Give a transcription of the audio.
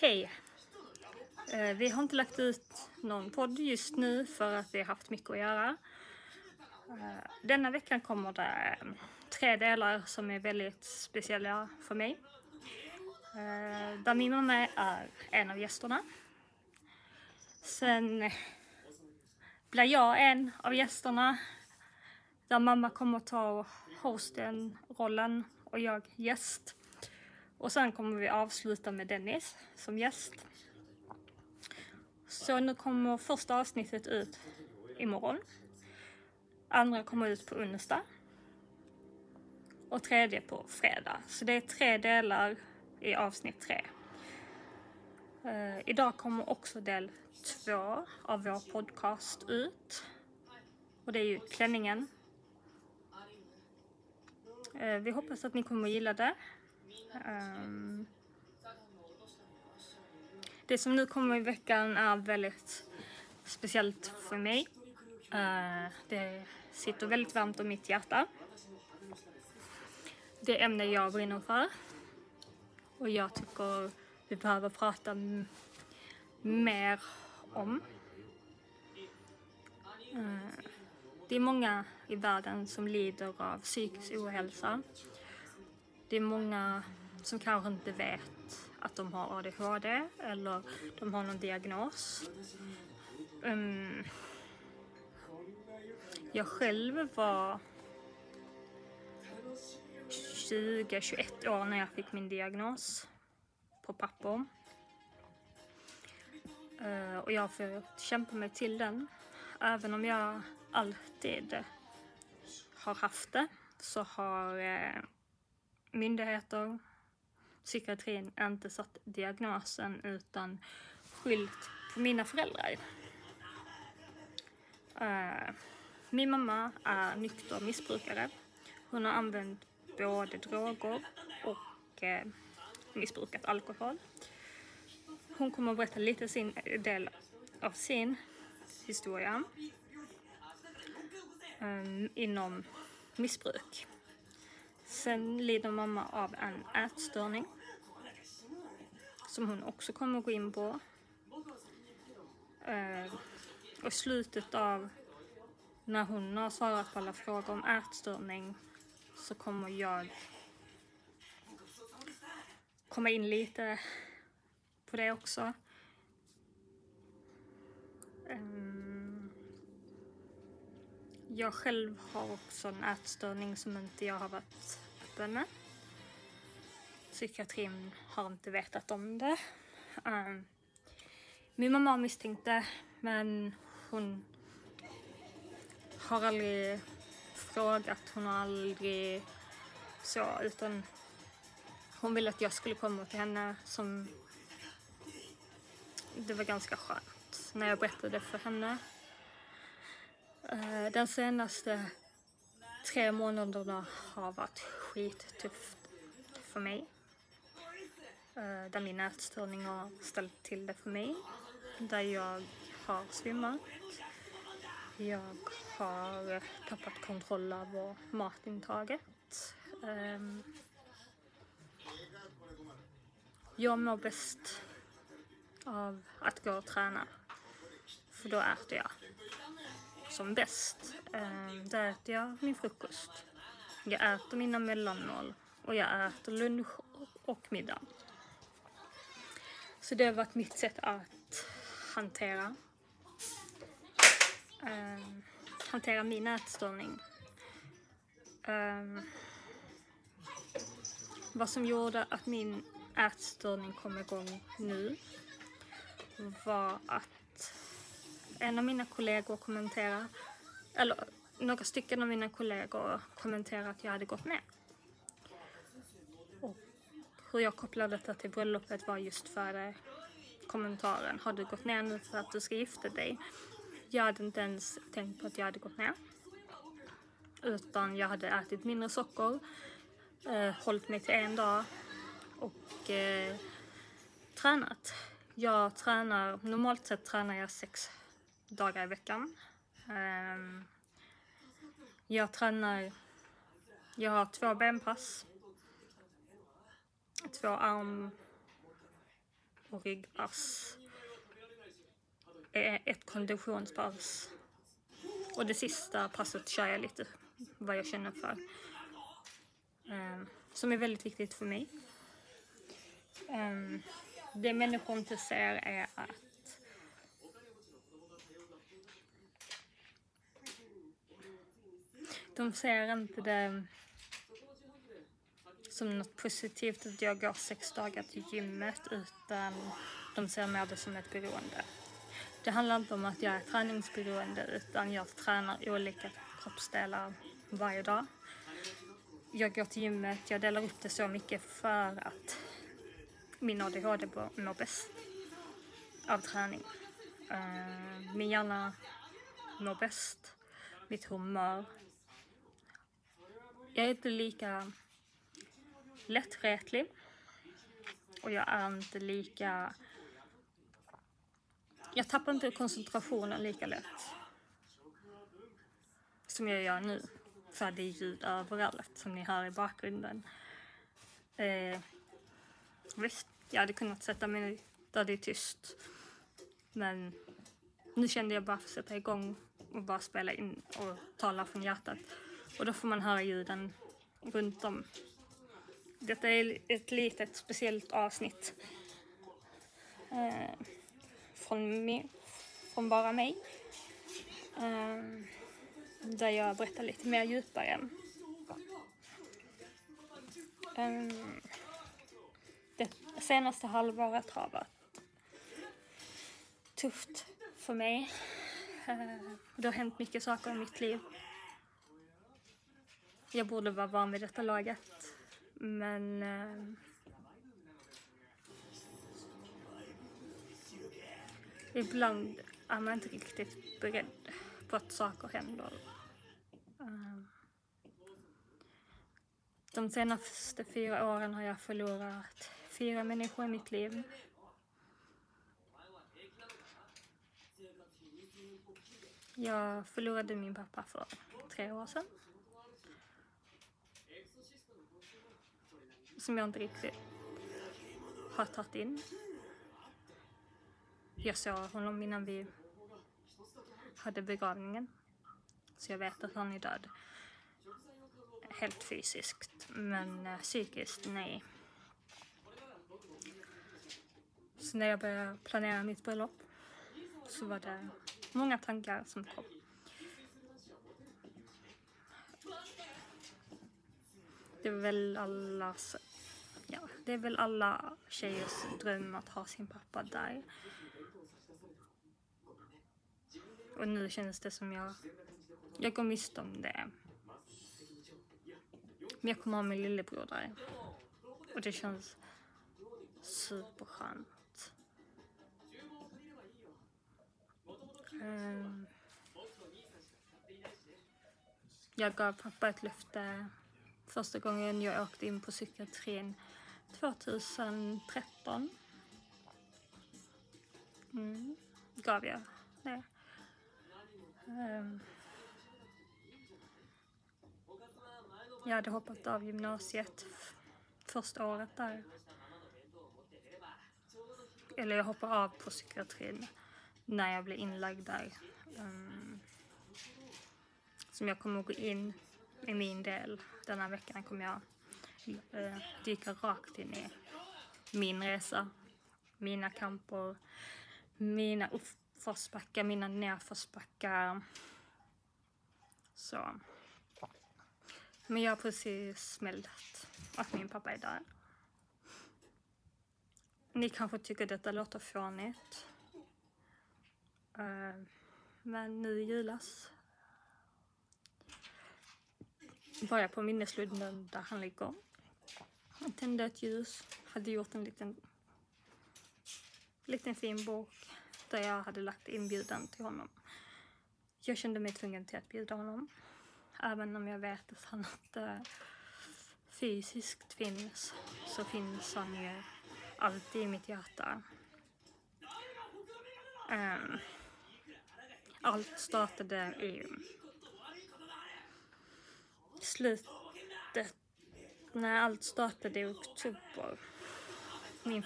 Hej! Eh, vi har inte lagt ut någon podd just nu för att vi har haft mycket att göra. Eh, denna veckan kommer det eh, tre delar som är väldigt speciella för mig. Där min mamma är en av gästerna. Sen blir jag en av gästerna. Där mamma kommer ta hosten-rollen och jag gäst. Och sen kommer vi avsluta med Dennis som gäst. Så nu kommer första avsnittet ut imorgon. Andra kommer ut på onsdag. Och tredje på fredag. Så det är tre delar i avsnitt tre. Uh, idag kommer också del två av vår podcast ut. Och det är ju klänningen. Uh, vi hoppas att ni kommer att gilla det. Ehm, det som nu kommer i veckan är väldigt speciellt för mig. Eh, det sitter väldigt varmt om mitt hjärta. Det ämne jag brinner för. Och jag tycker vi behöver prata mer om. Eh, det är många i världen som lider av psykisk ohälsa. Det är många som kanske inte vet att de har ADHD eller de har någon diagnos. Um, jag själv var 20-21 år när jag fick min diagnos på papper. Uh, och jag har fått kämpa mig till den. Även om jag alltid har haft det så har uh, myndigheter, psykiatrin inte satt diagnosen utan skyllt på mina föräldrar. Eh, min mamma är nykter missbrukare. Hon har använt både droger och eh, missbrukat alkohol. Hon kommer att berätta lite sin del av sin historia um, inom missbruk. Sen lider mamma av en ätstörning som hon också kommer att gå in på. Eh, och i slutet av när hon har svarat på alla frågor om ätstörning så kommer jag komma in lite på det också. Eh, jag själv har också en ätstörning som inte jag har varit öppen med. Psykiatrin har inte vetat om det. Um, min mamma misstänkte men hon har aldrig frågat, hon har aldrig så utan hon ville att jag skulle komma till henne som det var ganska skönt när jag berättade för henne. Eh, den senaste tre månaderna har varit skittufft för mig. Eh, där min ätstörning har ställt till det för mig. Där jag har svimmat. Jag har tappat kontroll över matintaget. Ehm, jag mår bäst av att gå och träna. För då äter jag som bäst. Eh, där äter jag min frukost. Jag äter mina mellanmål och jag äter lunch och middag. Så det har varit mitt sätt att hantera ehm, hantera min ätstörning. Ehm, vad som gjorde att min ätstörning kom igång nu var att en av mina kollegor kommenterade, eller några stycken av mina kollegor kommenterade att jag hade gått ner. Och hur jag kopplade detta till bröllopet var just före eh, kommentaren. Har du gått ner nu för att du ska gifta dig? Jag hade inte ens tänkt på att jag hade gått ner. Utan jag hade ätit mindre socker, eh, hållit mig till en dag och eh, tränat. Jag tränar, normalt sett tränar jag sex dagar i veckan. Ehm, jag tränar, jag har två benpass, två arm, och ryggpass ett konditionspass. Och det sista passet kör jag lite vad jag känner för. Um, som är väldigt viktigt för mig. Um, det människor inte ser är att de ser inte det som något positivt att jag går sex dagar till gymmet utan de ser mer det som ett beroende. Det handlar inte om att jag är träningsberoende utan jag tränar olika kroppsdelar varje dag. Jag går till gymmet, jag delar upp det så mycket för att min ADHD mår bäst av träning. Eh, min hjärna mår bäst, mitt humör. Jag är inte lika lättretlig och jag är inte lika jag tappar inte koncentrationen lika lätt. Som jag gör nu. För det är ljud överallt som ni hör i bakgrunden. Eh, visst, jag hade kunnat sätta mig där det är tyst. Men nu kände jag bara för att sätta igång och bara spela in och tala från hjärtat. Och då får man höra ljuden runt om. Detta är ett litet speciellt avsnitt. Eh, från, mig, från bara mig. Eh, där jag berättar lite mer djupare. Eh, det senaste halvåret har varit tufft för mig. Eh, det har hänt mycket saker i mitt liv. Jag borde vara van vid detta laget. Men Eh, ibland är man inte riktigt beredd på att saker händer. Eh, de senaste fyra åren har jag förlorat fyra människor i mitt liv. Jag förlorade min pappa för tre år sedan. Som jag inte riktigt har tagit in. Jag såg honom innan vi hade begravningen. Så jag vet att han är död. Helt fysiskt, men eh, psykiskt, nej. Så när jag började planera mitt bröllop så var det många tankar som kom. Det var väl allas, det är väl alla tjejers dröm att ha sin pappa där. Och nu känns det som jag, jag går miste om det. Men jag kommer ha min lillebror där. Och det känns superskönt. Um, jag gav pappa ett löfte första gången jag åkte in på psykiatrin 2013. Mm, gav jag det. Um, jag hade hoppat av gymnasiet första året där. Eller jag hoppade av på psykiatrin när jag blev inlagd där. Um, som jag kommer att gå in i min del den här veckan kommer jag Eh, dyka rakt in i min resa, mina kamper, mina uppförsbackar, mina nedförsbackar. Så. Men jag har precis smält att min pappa är död. Ni kanske tycker detta låter fånigt. Eh, men nu i julas var jag på minneslunden där han ligger. Jag tände ett ljus, hade gjort en liten, liten fin bok där jag hade lagt inbjudan till honom. Jag kände mig tvungen till att bjuda honom. Även om jag vet att han inte fysiskt finns så finns han ju alltid i mitt hjärta. Um, allt startade i slutet, när allt startade i oktober. Min